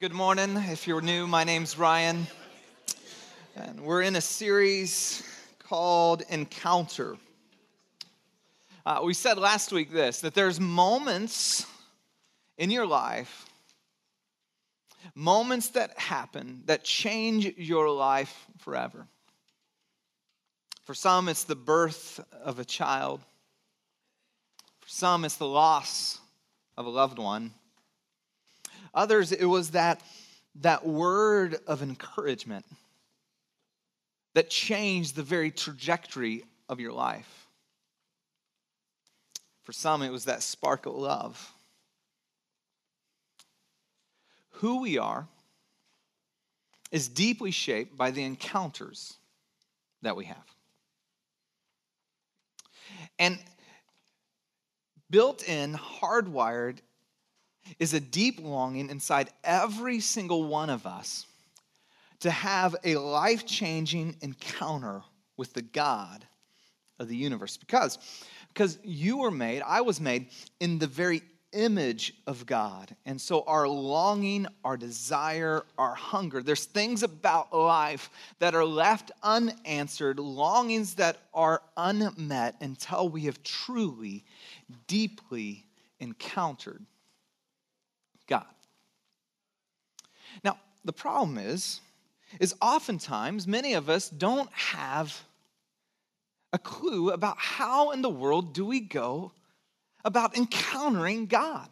Good morning. If you're new, my name's Ryan. And we're in a series called Encounter. Uh, we said last week this that there's moments in your life, moments that happen that change your life forever. For some, it's the birth of a child, for some, it's the loss of a loved one. Others, it was that, that word of encouragement that changed the very trajectory of your life. For some, it was that spark of love. Who we are is deeply shaped by the encounters that we have. And built in, hardwired is a deep longing inside every single one of us to have a life changing encounter with the God of the universe. Because, because you were made, I was made in the very image of God. And so our longing, our desire, our hunger, there's things about life that are left unanswered, longings that are unmet until we have truly, deeply encountered God. Now, the problem is, is oftentimes many of us don't have a clue about how in the world do we go about encountering God.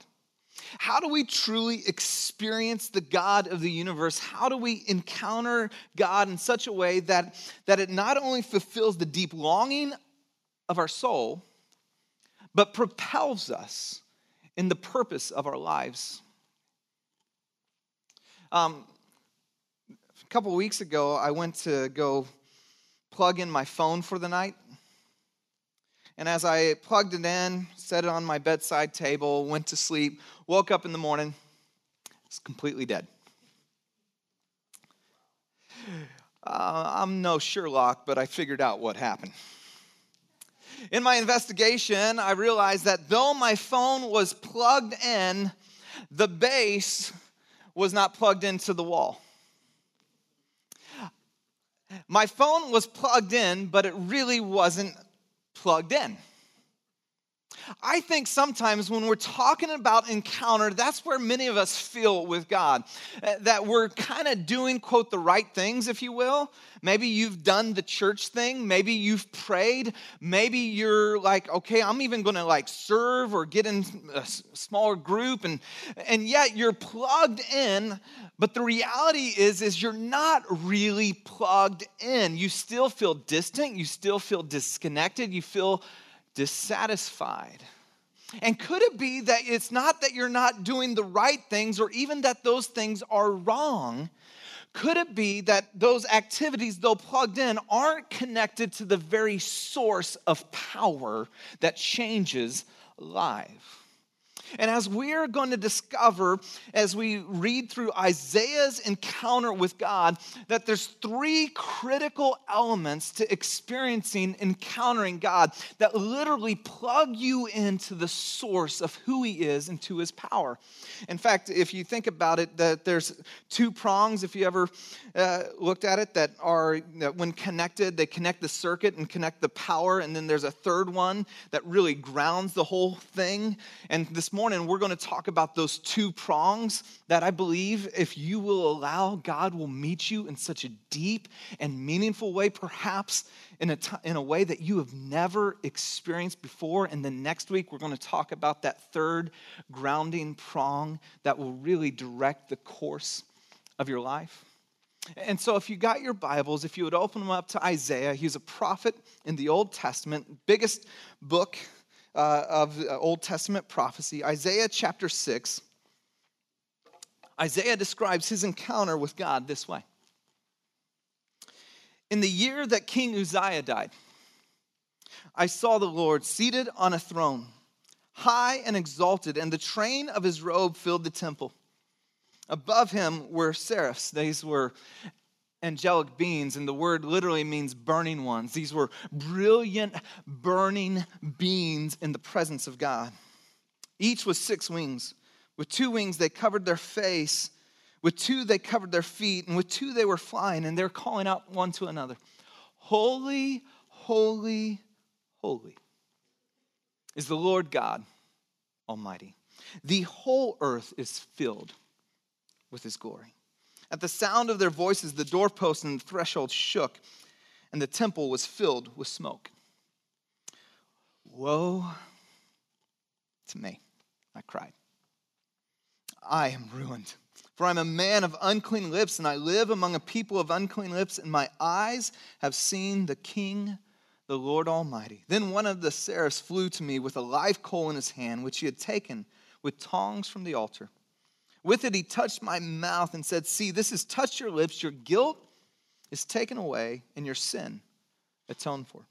How do we truly experience the God of the universe? How do we encounter God in such a way that, that it not only fulfills the deep longing of our soul, but propels us in the purpose of our lives? Um, a couple weeks ago, I went to go plug in my phone for the night. And as I plugged it in, set it on my bedside table, went to sleep, woke up in the morning, it's completely dead. Uh, I'm no Sherlock, but I figured out what happened. In my investigation, I realized that though my phone was plugged in, the base was not plugged into the wall. My phone was plugged in, but it really wasn't plugged in. I think sometimes when we're talking about encounter, that's where many of us feel with God. Uh, that we're kind of doing, quote, the right things, if you will. Maybe you've done the church thing. Maybe you've prayed. Maybe you're like, okay, I'm even going to like serve or get in a smaller group. And, and yet you're plugged in. But the reality is, is you're not really plugged in. You still feel distant. You still feel disconnected. You feel dissatisfied. And could it be that it's not that you're not doing the right things or even that those things are wrong? Could it be that those activities, though plugged in, aren't connected to the very source of power that changes life? And as we're going to discover as we read through Isaiah's encounter with God, that there's three critical elements to experiencing encountering God that literally plug you into the source of who he is and to his power. In fact, if you think about it, that there's two prongs, if you ever uh, looked at it, that are, that when connected, they connect the circuit and connect the power. And then there's a third one that really grounds the whole thing. And this morning, we're going to talk about those two prongs that I believe if you will allow, God will meet you in such a deep and meaningful way, perhaps in a, t- in a way that you have never experienced before. And then next week, we're going to talk about that third grounding prong that will really direct the course of your life. And so, if you got your Bibles, if you would open them up to Isaiah, he's a prophet in the Old Testament, biggest book uh, of Old Testament prophecy, Isaiah chapter 6. Isaiah describes his encounter with God this way In the year that King Uzziah died, I saw the Lord seated on a throne, high and exalted, and the train of his robe filled the temple. Above him were seraphs. These were angelic beings, and the word literally means burning ones. These were brilliant, burning beings in the presence of God. Each with six wings. With two wings, they covered their face With two, they covered their feet, and with two, they were flying, and they're calling out one to another Holy, holy, holy is the Lord God Almighty. The whole earth is filled with his glory. At the sound of their voices, the doorposts and the threshold shook, and the temple was filled with smoke. Woe to me, I cried. I am ruined, for I'm a man of unclean lips, and I live among a people of unclean lips, and my eyes have seen the King, the Lord Almighty. Then one of the seraphs flew to me with a live coal in his hand, which he had taken with tongs from the altar. With it, he touched my mouth and said, See, this has touched your lips. Your guilt is taken away, and your sin atoned for.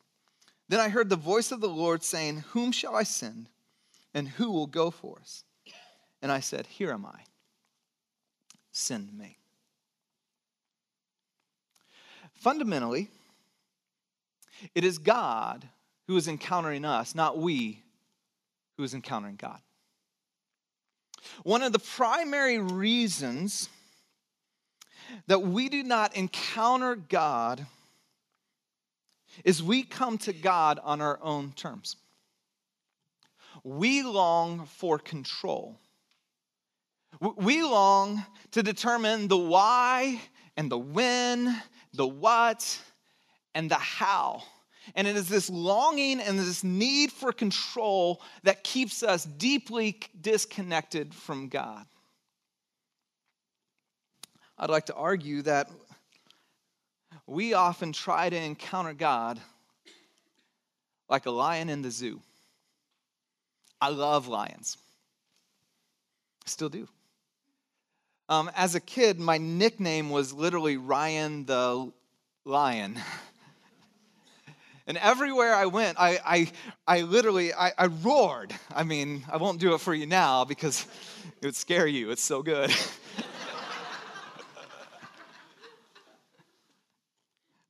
Then I heard the voice of the Lord saying, Whom shall I send, and who will go for us? And I said, Here am I. Send me. Fundamentally, it is God who is encountering us, not we who is encountering God. One of the primary reasons that we do not encounter God is we come to God on our own terms. We long for control. We long to determine the why and the when, the what and the how. And it is this longing and this need for control that keeps us deeply disconnected from God. I'd like to argue that we often try to encounter God like a lion in the zoo. I love lions, I still do. Um, as a kid, my nickname was literally Ryan the Lion. And everywhere I went, I, I, I literally, I, I roared. I mean, I won't do it for you now because it would scare you. It's so good.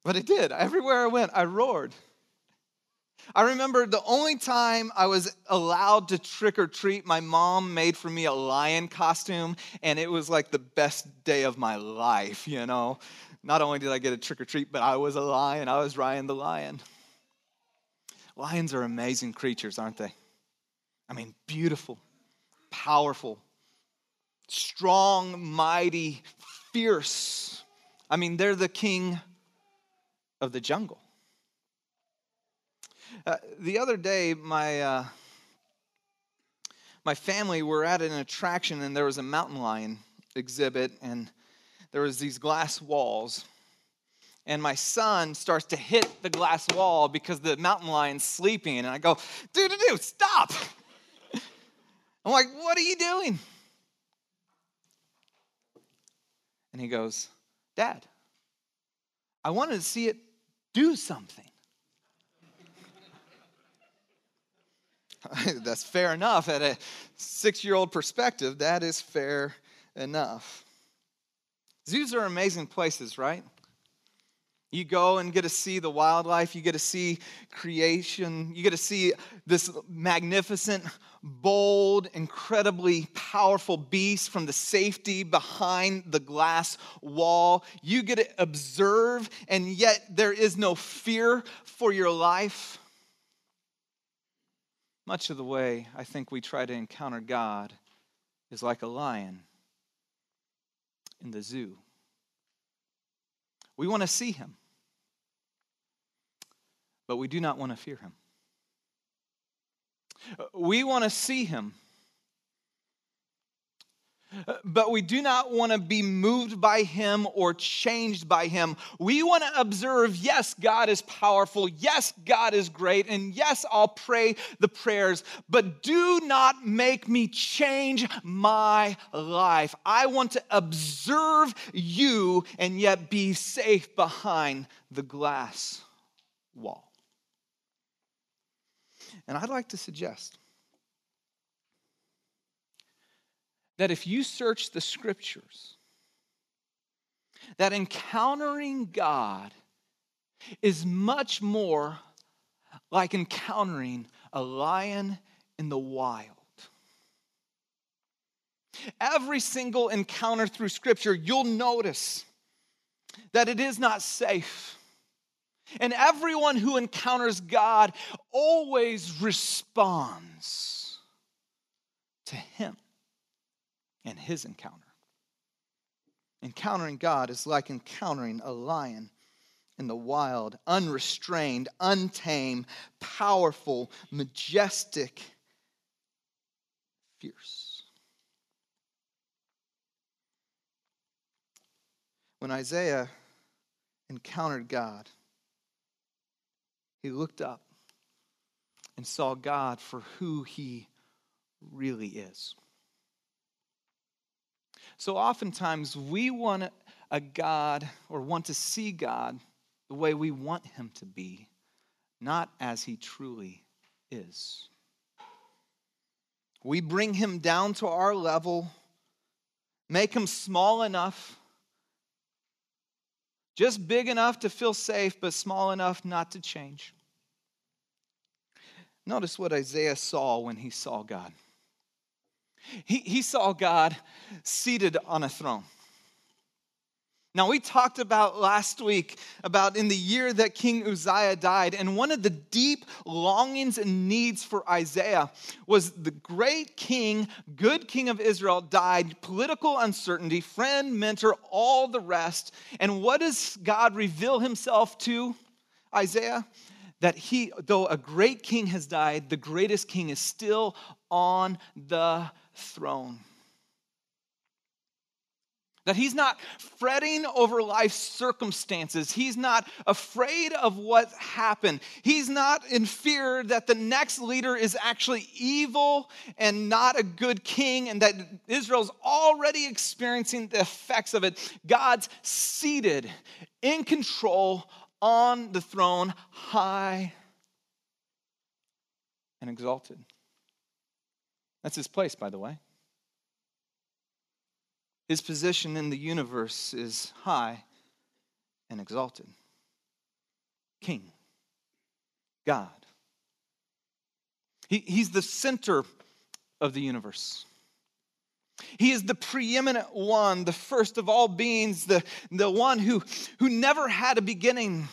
but it did. Everywhere I went, I roared. I remember the only time I was allowed to trick or treat, my mom made for me a lion costume, and it was like the best day of my life, you know. Not only did I get a trick or treat, but I was a lion. I was Ryan the lion. Lions are amazing creatures, aren't they? I mean, beautiful, powerful, strong, mighty, fierce. I mean, they're the king of the jungle. Uh, the other day, my uh, my family were at an attraction, and there was a mountain lion exhibit, and there was these glass walls and my son starts to hit the glass wall because the mountain lion's sleeping. And I go, dude, dude, stop. I'm like, what are you doing? And he goes, Dad, I wanted to see it do something. That's fair enough. At a six year old perspective, that is fair enough. Zoos are amazing places, right? You go and get to see the wildlife, you get to see creation, you get to see this magnificent, bold, incredibly powerful beast from the safety behind the glass wall. You get to observe, and yet there is no fear for your life. Much of the way I think we try to encounter God is like a lion in the zoo. We want to see him but we do not want to fear him. Uh, we want to see him, but we do not want to be moved by him or changed by him. We want to observe yes, God is powerful. Yes, God is great. And yes, I'll pray the prayers, but do not make me change my life. I want to observe you and yet be safe behind the glass wall. And I'd like to suggest that if you search the scriptures, that encountering God is much more like encountering a lion in the wild. Every single encounter through Scripture, you'll notice that it is not safe. And everyone who encounters God always responds to Him and His encounter. Encountering God is like encountering a lion in the wild, unrestrained, untamed, powerful, majestic, fierce. When Isaiah encountered God, he looked up and saw God for who he really is. So oftentimes we want a God or want to see God the way we want him to be, not as he truly is. We bring him down to our level, make him small enough, just big enough to feel safe, but small enough not to change. Notice what Isaiah saw when he saw God. He, he saw God seated on a throne. Now, we talked about last week about in the year that King Uzziah died, and one of the deep longings and needs for Isaiah was the great king, good king of Israel, died, political uncertainty, friend, mentor, all the rest. And what does God reveal himself to Isaiah? That he, though a great king has died, the greatest king is still on the throne. That he's not fretting over life's circumstances. He's not afraid of what happened. He's not in fear that the next leader is actually evil and not a good king and that Israel's already experiencing the effects of it. God's seated in control on the throne, high and exalted. That's his place, by the way. His position in the universe is high and exalted. King, God. He, he's the center of the universe. He is the preeminent one, the first of all beings, the, the one who, who never had a beginning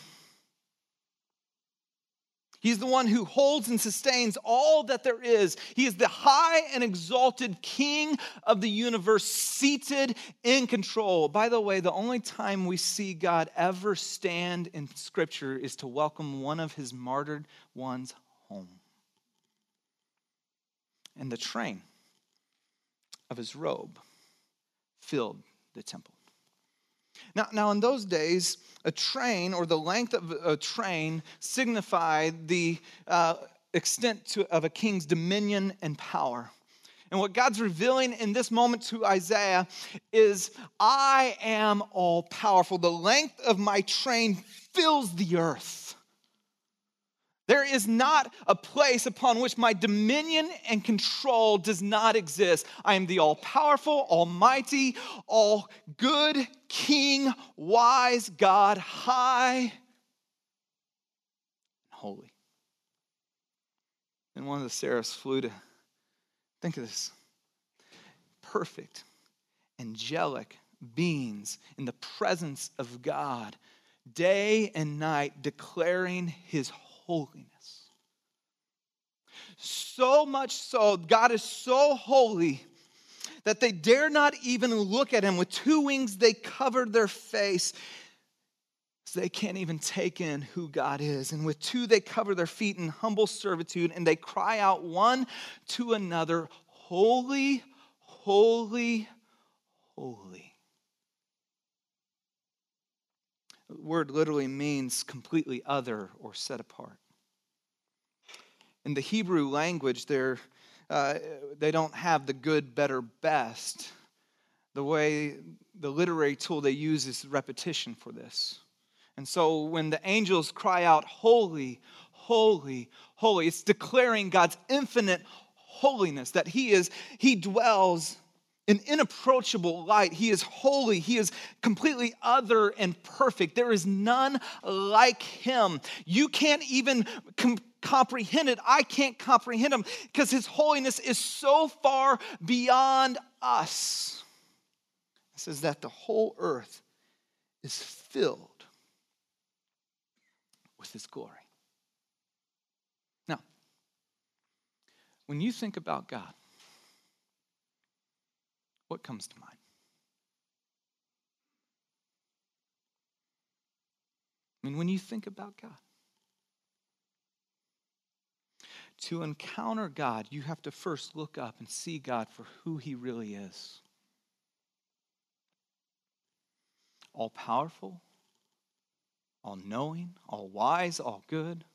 He's the one who holds and sustains all that there is. He is the high and exalted King of the universe, seated in control. By the way, the only time we see God ever stand in Scripture is to welcome one of his martyred ones home. And the train of his robe filled the temple. Now, now, in those days, a train or the length of a train signified the uh, extent to, of a king's dominion and power. And what God's revealing in this moment to Isaiah is I am all powerful. The length of my train fills the earth. There is not a place upon which my dominion and control does not exist. I am the all powerful, almighty, all good King, wise God, high, and holy. And one of the seraphs flew to, think of this, perfect, angelic beings in the presence of God, day and night, declaring his holiness. So much so, God is so holy that they dare not even look at him. With two wings, they covered their face. So they can't even take in who God is. And with two, they cover their feet in humble servitude and they cry out one to another, Holy, holy, holy. The word literally means completely other or set apart. In the Hebrew language, uh, they don't have the good, better, best. The way the literary tool they use is repetition for this. And so when the angels cry out, Holy, holy, holy, it's declaring God's infinite holiness, that He is, He dwells in inapproachable light. He is holy. He is completely other and perfect. There is none like him. You can't even com- comprehend it. I can't comprehend him because his holiness is so far beyond us. It says that the whole earth is filled with his glory. Now, when you think about God, what comes to mind? I mean, when you think about God, to encounter God, you have to first look up and see God for who He really is all powerful, all knowing, all wise, all good.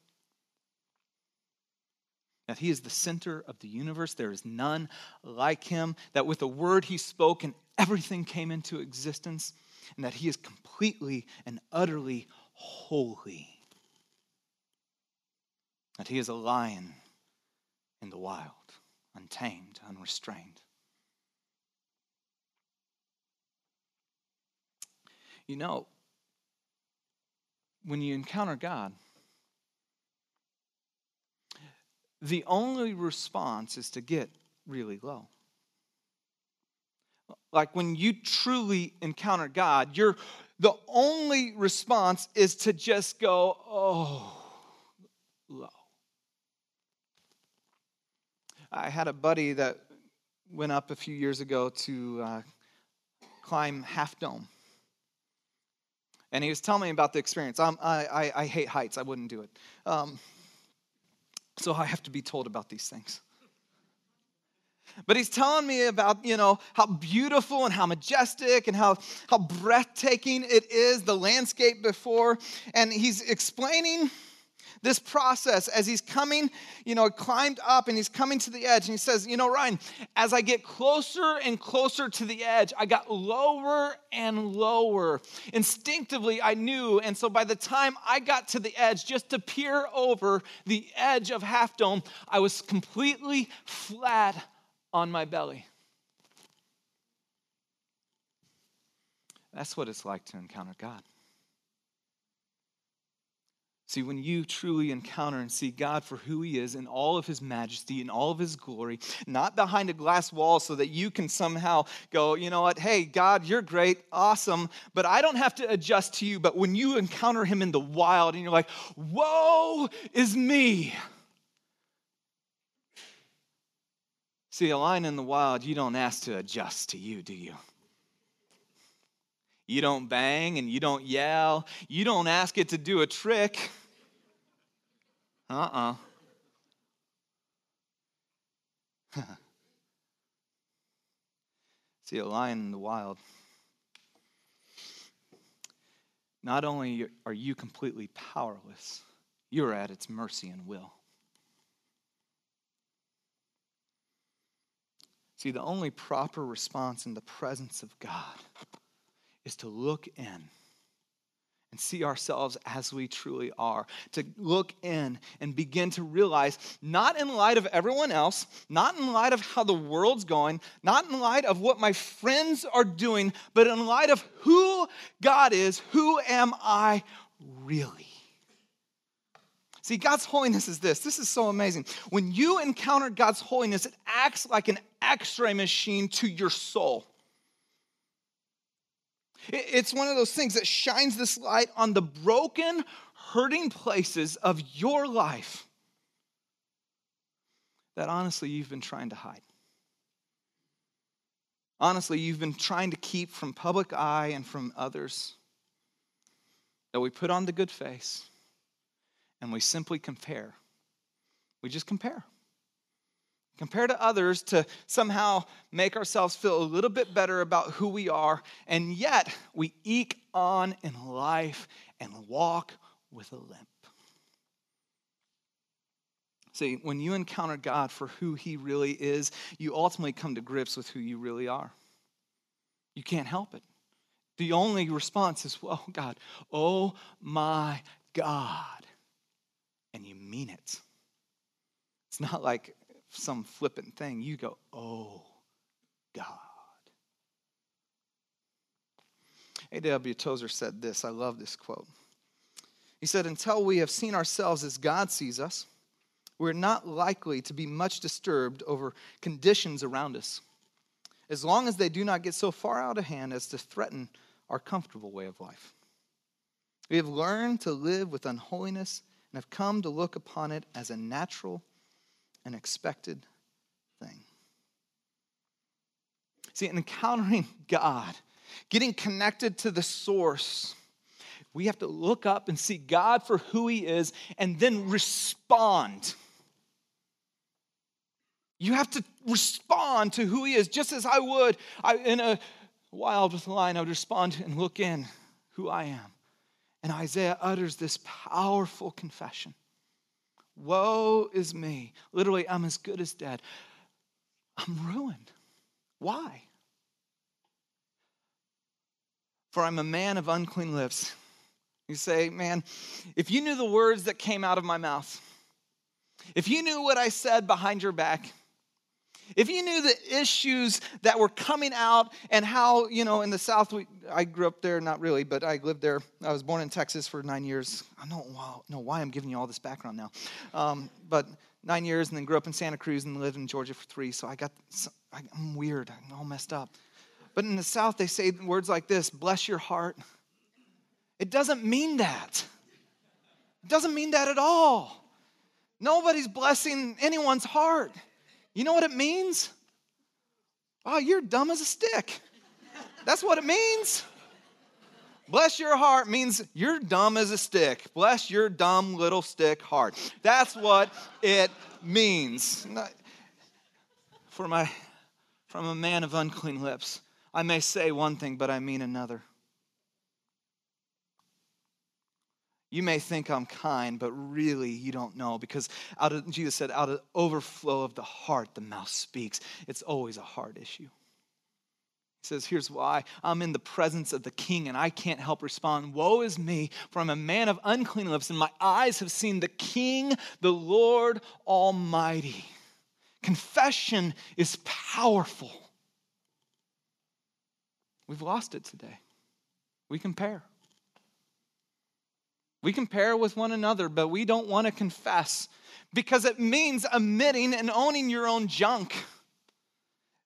That he is the center of the universe. There is none like him. That with a word he spoke and everything came into existence. And that he is completely and utterly holy. That he is a lion in the wild, untamed, unrestrained. You know, when you encounter God, the only response is to get really low. Like when you truly encounter God, you're the only response is to just go, oh, low. I had a buddy that went up a few years ago to uh, climb Half Dome. And he was telling me about the experience. I, I, I hate heights, I wouldn't do it. Um, so I have to be told about these things. But he's telling me about, you know, how beautiful and how majestic and how, how breathtaking it is, the landscape before. And he's explaining this process as he's coming, you know, climbed up and he's coming to the edge. And he says, You know, Ryan, as I get closer and closer to the edge, I got lower and lower. Instinctively, I knew. And so by the time I got to the edge, just to peer over the edge of Half Dome, I was completely flat on my belly. That's what it's like to encounter God. See, when you truly encounter and see God for who He is in all of His majesty and all of His glory, not behind a glass wall so that you can somehow go, you know what, hey, God, you're great, awesome, but I don't have to adjust to you. But when you encounter Him in the wild and you're like, woe is me. See, a lion in the wild, you don't ask to adjust to you, do you? You don't bang and you don't yell. You don't ask it to do a trick. Uh uh See, a lion in the wild. Not only are you completely powerless, you're at its mercy and will. See, the only proper response in the presence of God is to look in and see ourselves as we truly are. To look in and begin to realize, not in light of everyone else, not in light of how the world's going, not in light of what my friends are doing, but in light of who God is, who am I really? See, God's holiness is this. This is so amazing. When you encounter God's holiness, it acts like an x ray machine to your soul. It's one of those things that shines this light on the broken, hurting places of your life that honestly you've been trying to hide. Honestly, you've been trying to keep from public eye and from others. That we put on the good face and we simply compare. We just compare compare to others to somehow make ourselves feel a little bit better about who we are, and yet we eke on in life and walk with a limp. See, when you encounter God for who He really is, you ultimately come to grips with who you really are. You can't help it. The only response is, well, God, oh my God. And you mean it. It's not like some flippant thing, you go, oh, God. A.W. Tozer said this. I love this quote. He said, Until we have seen ourselves as God sees us, we're not likely to be much disturbed over conditions around us, as long as they do not get so far out of hand as to threaten our comfortable way of life. We have learned to live with unholiness and have come to look upon it as a natural and expected thing. See, in encountering God, getting connected to the source, we have to look up and see God for who He is and then respond. You have to respond to who He is, just as I would I, in a wild line, I would respond and look in who I am. And Isaiah utters this powerful confession Woe is me. Literally, I'm as good as dead. I'm ruined. Why? For I'm a man of unclean lips. You say, man, if you knew the words that came out of my mouth, if you knew what I said behind your back, if you knew the issues that were coming out and how, you know, in the South, we, I grew up there, not really, but I lived there. I was born in Texas for nine years. I don't know why I'm giving you all this background now. Um, but nine years and then grew up in Santa Cruz and lived in Georgia for three. So I got, I'm weird. I'm all messed up. But in the South, they say words like this bless your heart. It doesn't mean that. It doesn't mean that at all. Nobody's blessing anyone's heart. You know what it means? Oh, you're dumb as a stick. That's what it means. Bless your heart means you're dumb as a stick. Bless your dumb little stick heart. That's what it means. For my, from a man of unclean lips, I may say one thing, but I mean another. You may think I'm kind, but really you don't know because out of Jesus said, out of overflow of the heart, the mouth speaks. It's always a heart issue. He says, Here's why I'm in the presence of the king and I can't help respond. Woe is me, for I'm a man of unclean lips, and my eyes have seen the king, the Lord Almighty. Confession is powerful. We've lost it today. We compare. We compare with one another, but we don't want to confess because it means admitting and owning your own junk.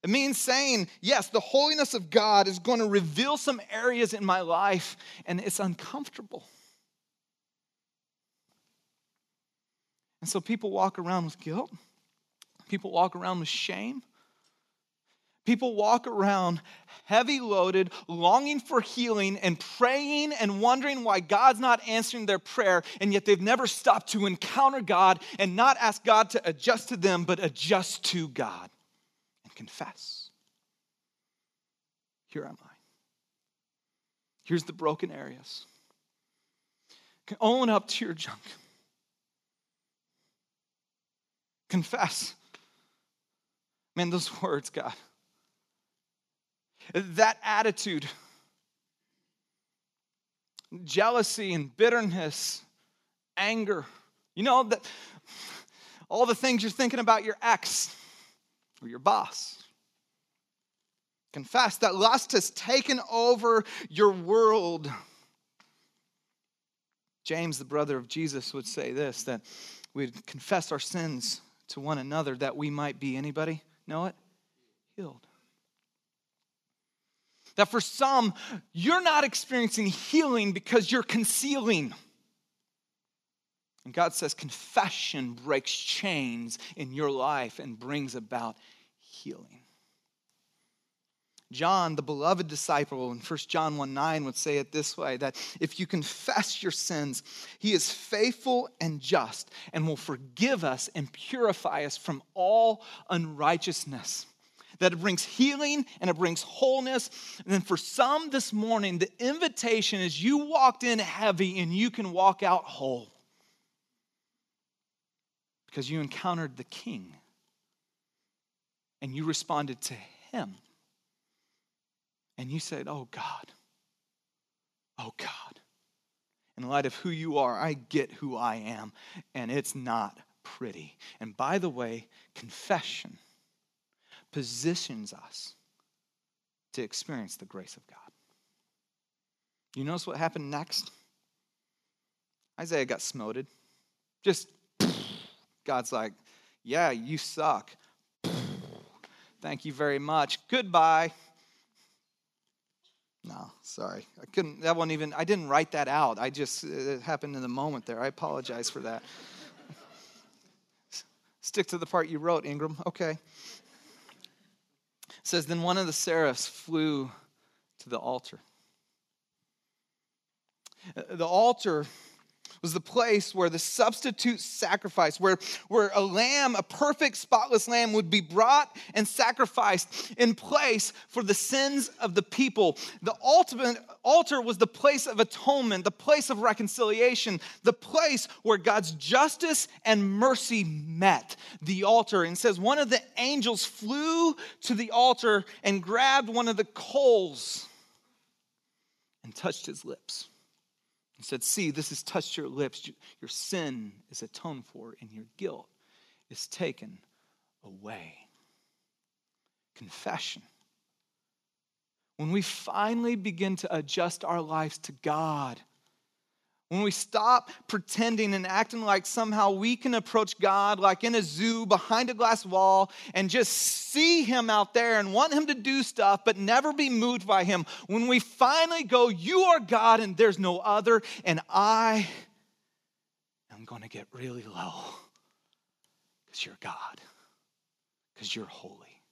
It means saying, yes, the holiness of God is going to reveal some areas in my life, and it's uncomfortable. And so people walk around with guilt, people walk around with shame, People walk around heavy loaded, longing for healing and praying and wondering why God's not answering their prayer, and yet they've never stopped to encounter God and not ask God to adjust to them, but adjust to God and confess. Here am I. Here's the broken areas. Own up to your junk. Confess. Man, those words, God that attitude, jealousy and bitterness, anger, you know, that all the things you're thinking about your ex or your boss. Confess that lust has taken over your world. James, the brother of Jesus, would say this that we'd confess our sins to one another that we might be anybody know it? Healed. That for some, you're not experiencing healing because you're concealing. And God says confession breaks chains in your life and brings about healing. John, the beloved disciple in 1 John 1 9 would say it this way that if you confess your sins, he is faithful and just and will forgive us and purify us from all unrighteousness that it brings healing and it brings wholeness. And then for some this morning, the invitation is you walked in heavy and you can walk out whole because you encountered the King and you responded to Him. And you said, Oh God, oh God. In light of who you are, I get who I am, and it's not pretty. And by the way, confession positions us to experience the grace of God. You notice what happened next? Isaiah got smoted. Just God's like, yeah, you suck. Thank you very much. Goodbye. No, sorry. I couldn't, that wasn't even, I didn't write that out. I just, it happened in the moment there. I apologize for that. Stick to the part you wrote, Ingram. Okay. Says, Then one of the seraphs flew to the altar. Uh, the altar was the place where the substitute sacrifice, where, where a lamb, a perfect, spotless lamb, would be brought and sacrificed in place for the sins of the people. The ultimate altar was the place of atonement, the place of reconciliation, the place where God's justice and mercy met. The altar. And says one of the angels flew to the altar and grabbed one of the coals and touched his lips. He said, See, this has touched your lips. Your sin is atoned for, and your guilt is taken away. Confession. When we finally begin to adjust our lives to God, when we stop pretending and acting like somehow we can approach God like in a zoo behind a glass wall and just see Him out there and want Him to do stuff but never be moved by Him. When we finally go, You are God and there's no other, and I am going to get really low because you're God, because you're holy.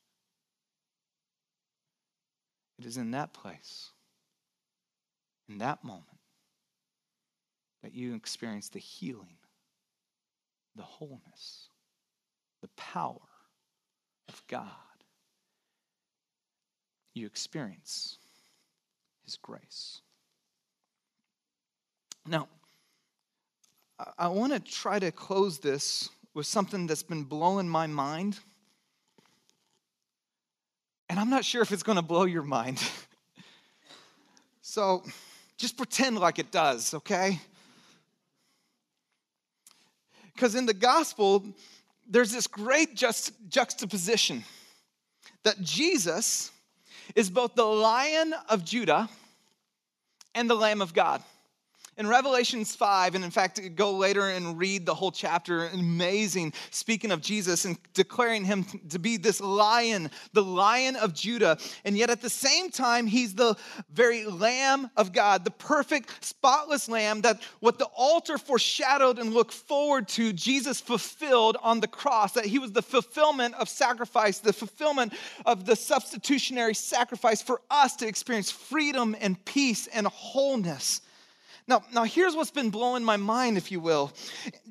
It is in that place, in that moment that you experience the healing, the wholeness, the power of God. You experience His grace. Now, I want to try to close this with something that's been blowing my mind. And I'm not sure if it's going to blow your mind. so just pretend like it does, okay? Because in the gospel, there's this great just, juxtaposition that Jesus is both the lion of Judah and the Lamb of God. In Revelations 5, and in fact, go later and read the whole chapter, amazing, speaking of Jesus and declaring him to be this lion, the lion of Judah. And yet at the same time, he's the very lamb of God, the perfect, spotless lamb that what the altar foreshadowed and looked forward to, Jesus fulfilled on the cross, that he was the fulfillment of sacrifice, the fulfillment of the substitutionary sacrifice for us to experience freedom and peace and wholeness. Now, now here's what's been blowing my mind, if you will.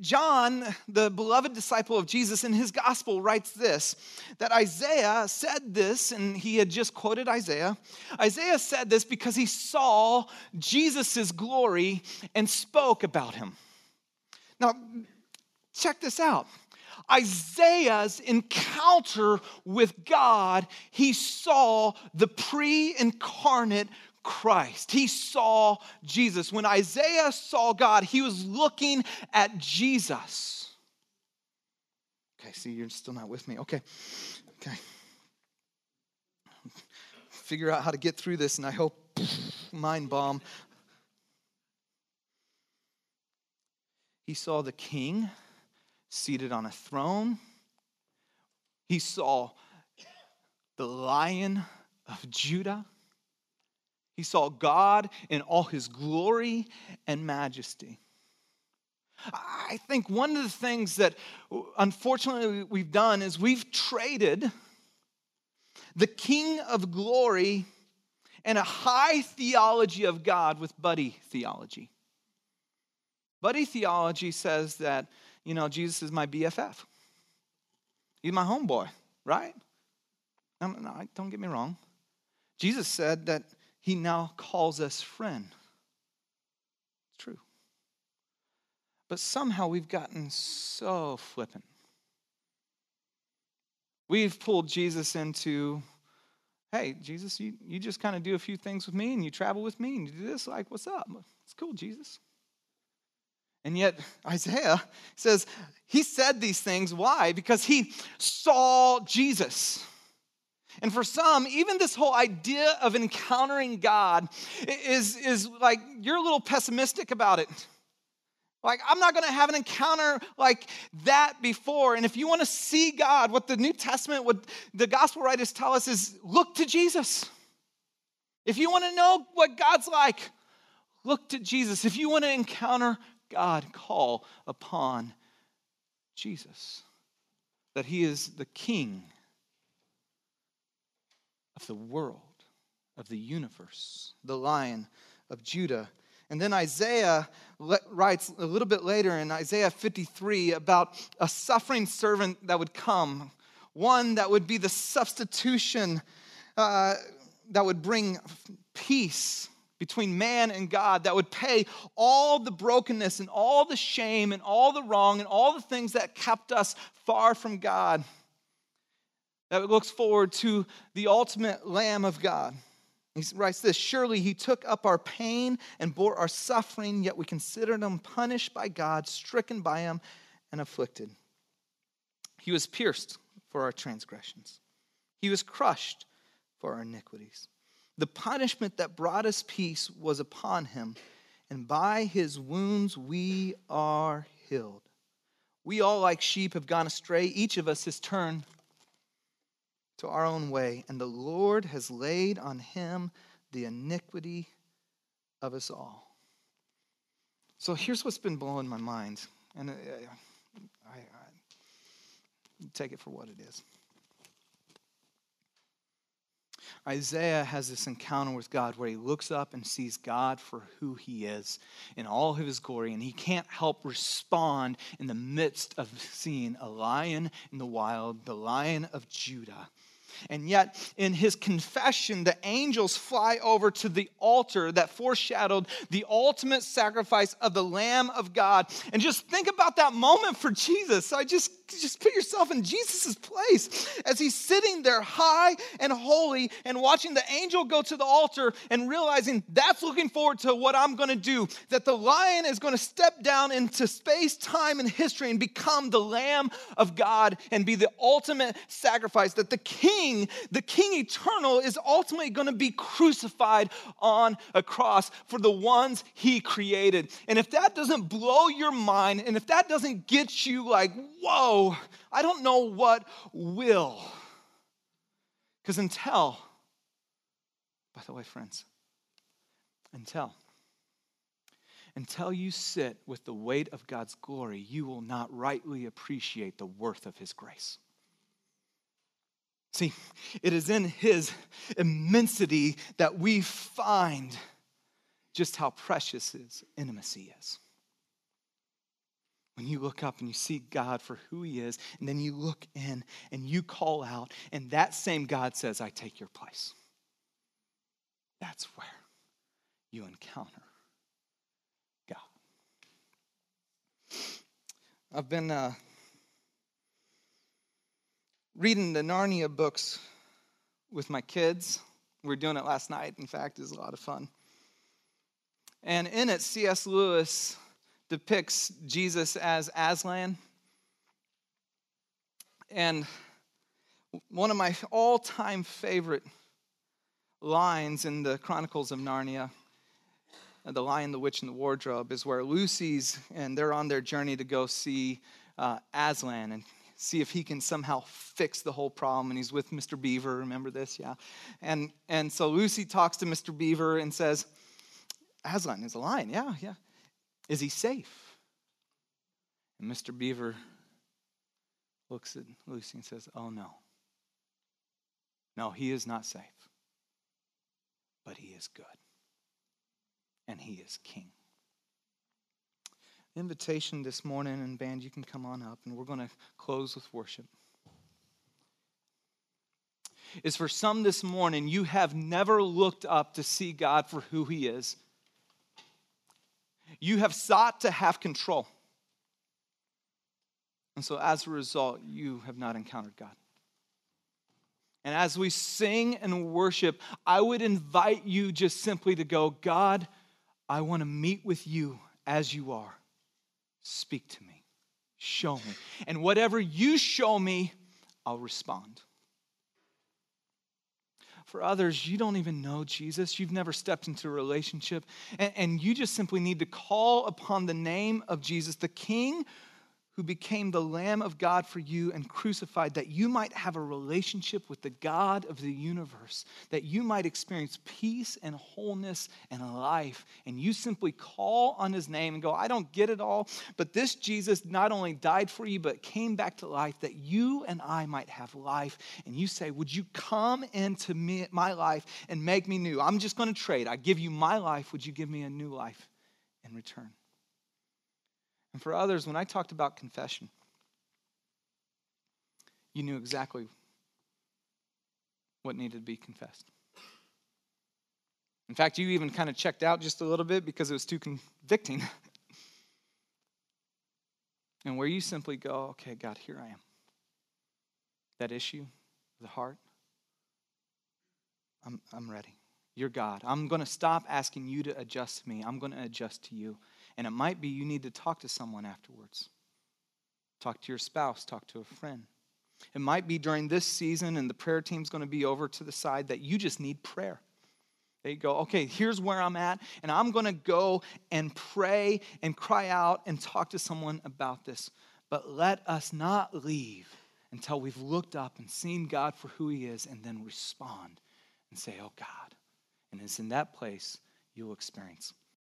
John, the beloved disciple of Jesus, in his gospel writes this that Isaiah said this, and he had just quoted Isaiah. Isaiah said this because he saw Jesus' glory and spoke about him. Now, check this out. Isaiah's encounter with God, he saw the pre incarnate Christ. He saw Jesus. When Isaiah saw God, he was looking at Jesus. Okay, see, you're still not with me. Okay, okay. Figure out how to get through this, and I hope mind bomb. He saw the king seated on a throne. He saw the lion of Judah. He saw God in all his glory and majesty. I think one of the things that unfortunately we've done is we've traded the King of glory and a high theology of God with buddy theology. Buddy theology says that, you know, Jesus is my BFF. He's my homeboy, right? No, no, don't get me wrong. Jesus said that he now calls us friend. It's true. But somehow we've gotten so flippant. We've pulled Jesus into, hey, Jesus, you, you just kind of do a few things with me and you travel with me and you do this. Like, what's up? It's cool, Jesus. And yet, Isaiah says he said these things. Why? Because he saw Jesus. And for some, even this whole idea of encountering God is, is like you're a little pessimistic about it. Like, I'm not to have an encounter like that before. And if you want to see God, what the New Testament, what the gospel writers tell us is look to Jesus. If you want to know what God's like, look to Jesus. If you want to encounter God, call upon Jesus. That he is the king of the world, of the universe, the lion of Judah. And then Isaiah writes a little bit later in Isaiah 53 about a suffering servant that would come, one that would be the substitution uh, that would bring peace between man and God, that would pay all the brokenness and all the shame and all the wrong and all the things that kept us far from God, that looks forward to the ultimate Lamb of God. He writes this Surely he took up our pain and bore our suffering, yet we considered him punished by God, stricken by him, and afflicted. He was pierced for our transgressions, he was crushed for our iniquities. The punishment that brought us peace was upon him, and by his wounds we are healed. We all, like sheep, have gone astray. Each of us has turned to our own way, and the Lord has laid on him the iniquity of us all. So here's what's been blowing my mind, and I, I, I take it for what it is. Isaiah has this encounter with God where he looks up and sees God for who he is in all of his glory, and he can't help respond in the midst of seeing a lion in the wild, the lion of Judah. And yet, in his confession, the angels fly over to the altar that foreshadowed the ultimate sacrifice of the Lamb of God. And just think about that moment for Jesus. I just, just put yourself in Jesus' place as he's sitting there high and holy and watching the angel go to the altar and realizing that's looking forward to what I'm going to do. That the lion is going to step down into space, time, and history and become the Lamb of God and be the ultimate sacrifice. That the king the king eternal, is ultimately going to be crucified on a cross for the ones he created. And if that doesn't blow your mind, and if that doesn't get you like, whoa, I don't know what will. Because until, by the way, friends, until, until you sit with the weight of God's glory, you will not rightly appreciate the worth of His grace. See, it is in his immensity that we find just how precious his intimacy is. When you look up and you see God for who he is, and then you look in and you call out, and that same God says, I take your place. That's where you encounter God. I've been uh, reading the Narnia books with my kids. We were doing it last night, in fact, it was a lot of fun. And in it, C.S. Lewis depicts Jesus as Aslan. And one of my all time favorite lines in the Chronicles of Narnia, The Lion, the Witch, and the Wardrobe, is where Lucy's and they're on their journey to go see uh, Aslan. And see if he can somehow fix the whole problem. And he's with Mr. Beaver. Remember this? Yeah. And, and so Lucy talks to Mr. Beaver and says, Aslan is a lion. Yeah, yeah. Is he safe? And Mr. Beaver looks at Lucy and says, Oh, no. No, he is not safe. But he is good. And he is king invitation this morning, and band, you can come on up, and we're going to close with worship. Is for some this morning, you have never looked up to see God for who He is. You have sought to have control. And so, as a result, you have not encountered God. And as we sing and worship, I would invite you just simply to go, God, I want to meet with you as you are. Speak to me. Show me. And whatever you show me, I'll respond. For others, you don't even know Jesus. You've never stepped into a relationship. And, and you just simply need to call upon the name of Jesus, the King who became the Lamb of God for you and crucified, that you might have a relationship with the God of the universe, that you might experience peace and wholeness and life. And you simply call on his name and go, I don't get it all, but this Jesus not only died for you, but came back to life that you and I might have life. And you say, Would you come into me, my life and make me new? I'm just going to trade. I give you my life. Would you give me a new life in return? And for others, when I talked about confession, you knew exactly what needed to be confessed. In fact, you even kind of checked out just a little bit because it was too convicting. and where you simply go, okay, God, here I am. That issue, the heart, I'm, I'm ready. You're God. I'm going to stop asking you to adjust me. I'm going to adjust to you. And it might be you need to talk to someone afterwards. Talk to your spouse, talk to a friend. It might be during this season and the prayer team's going to be over to the side that you just need prayer. They go, okay, here's where I'm at, and I'm going to go and pray and cry out and talk to someone about this. But let us not leave until we've looked up and seen God for who He is and then respond and say, oh God. And it's in that place you'll experience